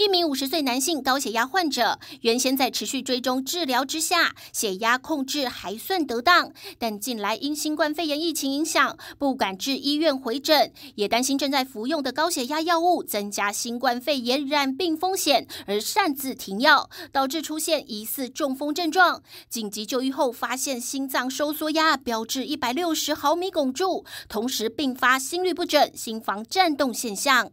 一名五十岁男性高血压患者，原先在持续追踪治疗之下，血压控制还算得当。但近来因新冠肺炎疫情影响，不敢至医院回诊，也担心正在服用的高血压药物增加新冠肺炎染病风险，而擅自停药，导致出现疑似中风症状。紧急就医后发现心脏收缩压标至一百六十毫米汞柱，同时并发心律不整、心房颤动现象。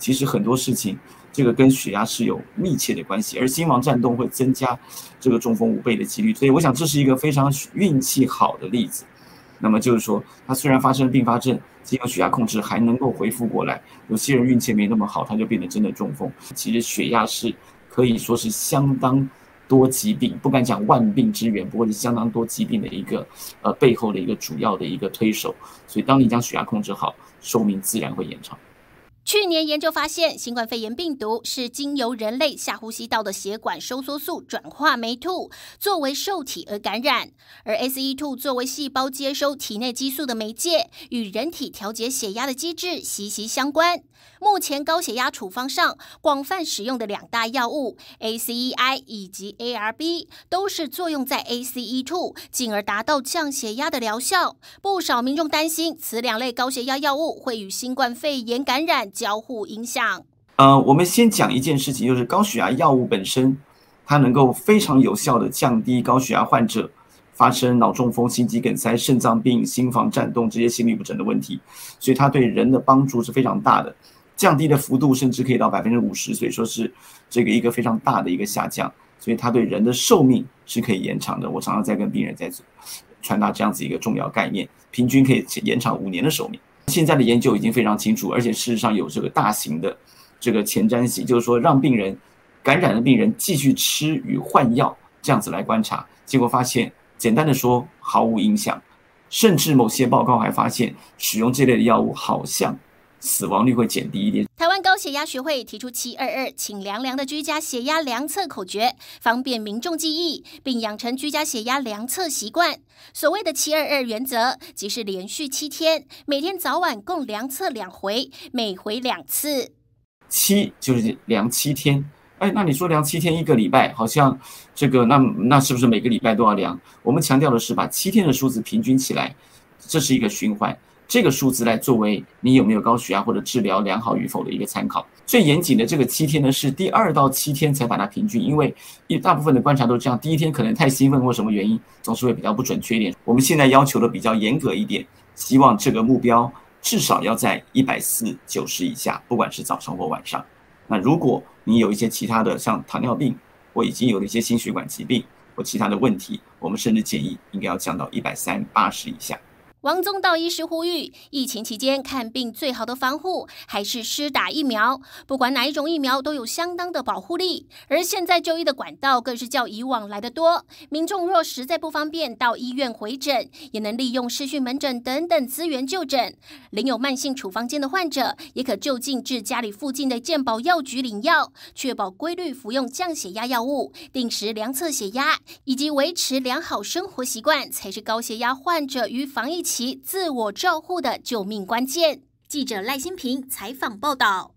其实很多事情。这个跟血压是有密切的关系，而心房颤动会增加这个中风五倍的几率，所以我想这是一个非常运气好的例子。那么就是说，他虽然发生并发症，经过血压控制还能够恢复过来。有些人运气没那么好，他就变得真的中风。其实血压是可以说是相当多疾病，不敢讲万病之源，不过是相当多疾病的一个呃背后的一个主要的一个推手。所以当你将血压控制好，寿命自然会延长。去年研究发现，新冠肺炎病毒是经由人类下呼吸道的血管收缩素转化酶兔作为受体而感染，而 ACE2 作为细胞接收体内激素的媒介，与人体调节血压的机制息息相关。目前高血压处方上广泛使用的两大药物 ACEI 以及 ARB，都是作用在 ACE2，进而达到降血压的疗效。不少民众担心，此两类高血压药物会与新冠肺炎感染。交互影响。呃，我们先讲一件事情，就是高血压药物本身，它能够非常有效的降低高血压患者发生脑中风、心肌梗塞、肾脏病、心房颤动这些心律不整的问题，所以它对人的帮助是非常大的，降低的幅度甚至可以到百分之五十，所以说是这个一个非常大的一个下降，所以它对人的寿命是可以延长的。我常常在跟病人在传达这样子一个重要概念，平均可以延长五年的寿命。现在的研究已经非常清楚，而且事实上有这个大型的这个前瞻性，就是说让病人感染的病人继续吃与换药这样子来观察，结果发现，简单的说毫无影响，甚至某些报告还发现使用这类的药物好像。死亡率会减低一点。台湾高血压学会提出“七二二，请量量”的居家血压量测口诀，方便民众记忆，并养成居家血压量测习惯。所谓的“七二二”原则，即是连续七天，每天早晚共量测两回，每回两次。七就是量七天。哎，那你说量七天一个礼拜，好像这个那那是不是每个礼拜都要量？我们强调的是把七天的数字平均起来，这是一个循环。这个数字来作为你有没有高血压或者治疗良好与否的一个参考。最严谨的这个七天呢，是第二到七天才把它平均，因为一大部分的观察都这样，第一天可能太兴奋或什么原因，总是会比较不准确一点。我们现在要求的比较严格一点，希望这个目标至少要在一百四九十以下，不管是早上或晚上。那如果你有一些其他的像糖尿病或已经有了一些心血管疾病或其他的问题，我们甚至建议应该要降到一百三八十以下。王宗道医师呼吁，疫情期间看病最好的防护还是施打疫苗。不管哪一种疫苗，都有相当的保护力。而现在就医的管道更是较以往来的多。民众若实在不方便到医院回诊，也能利用视讯门诊等等资源就诊。领有慢性处方间的患者，也可就近至家里附近的健保药局领药，确保规律服用降血压药物，定时量测血压，以及维持良好生活习惯，才是高血压患者与防疫。其自我照护的救命关键。记者赖新平采访报道。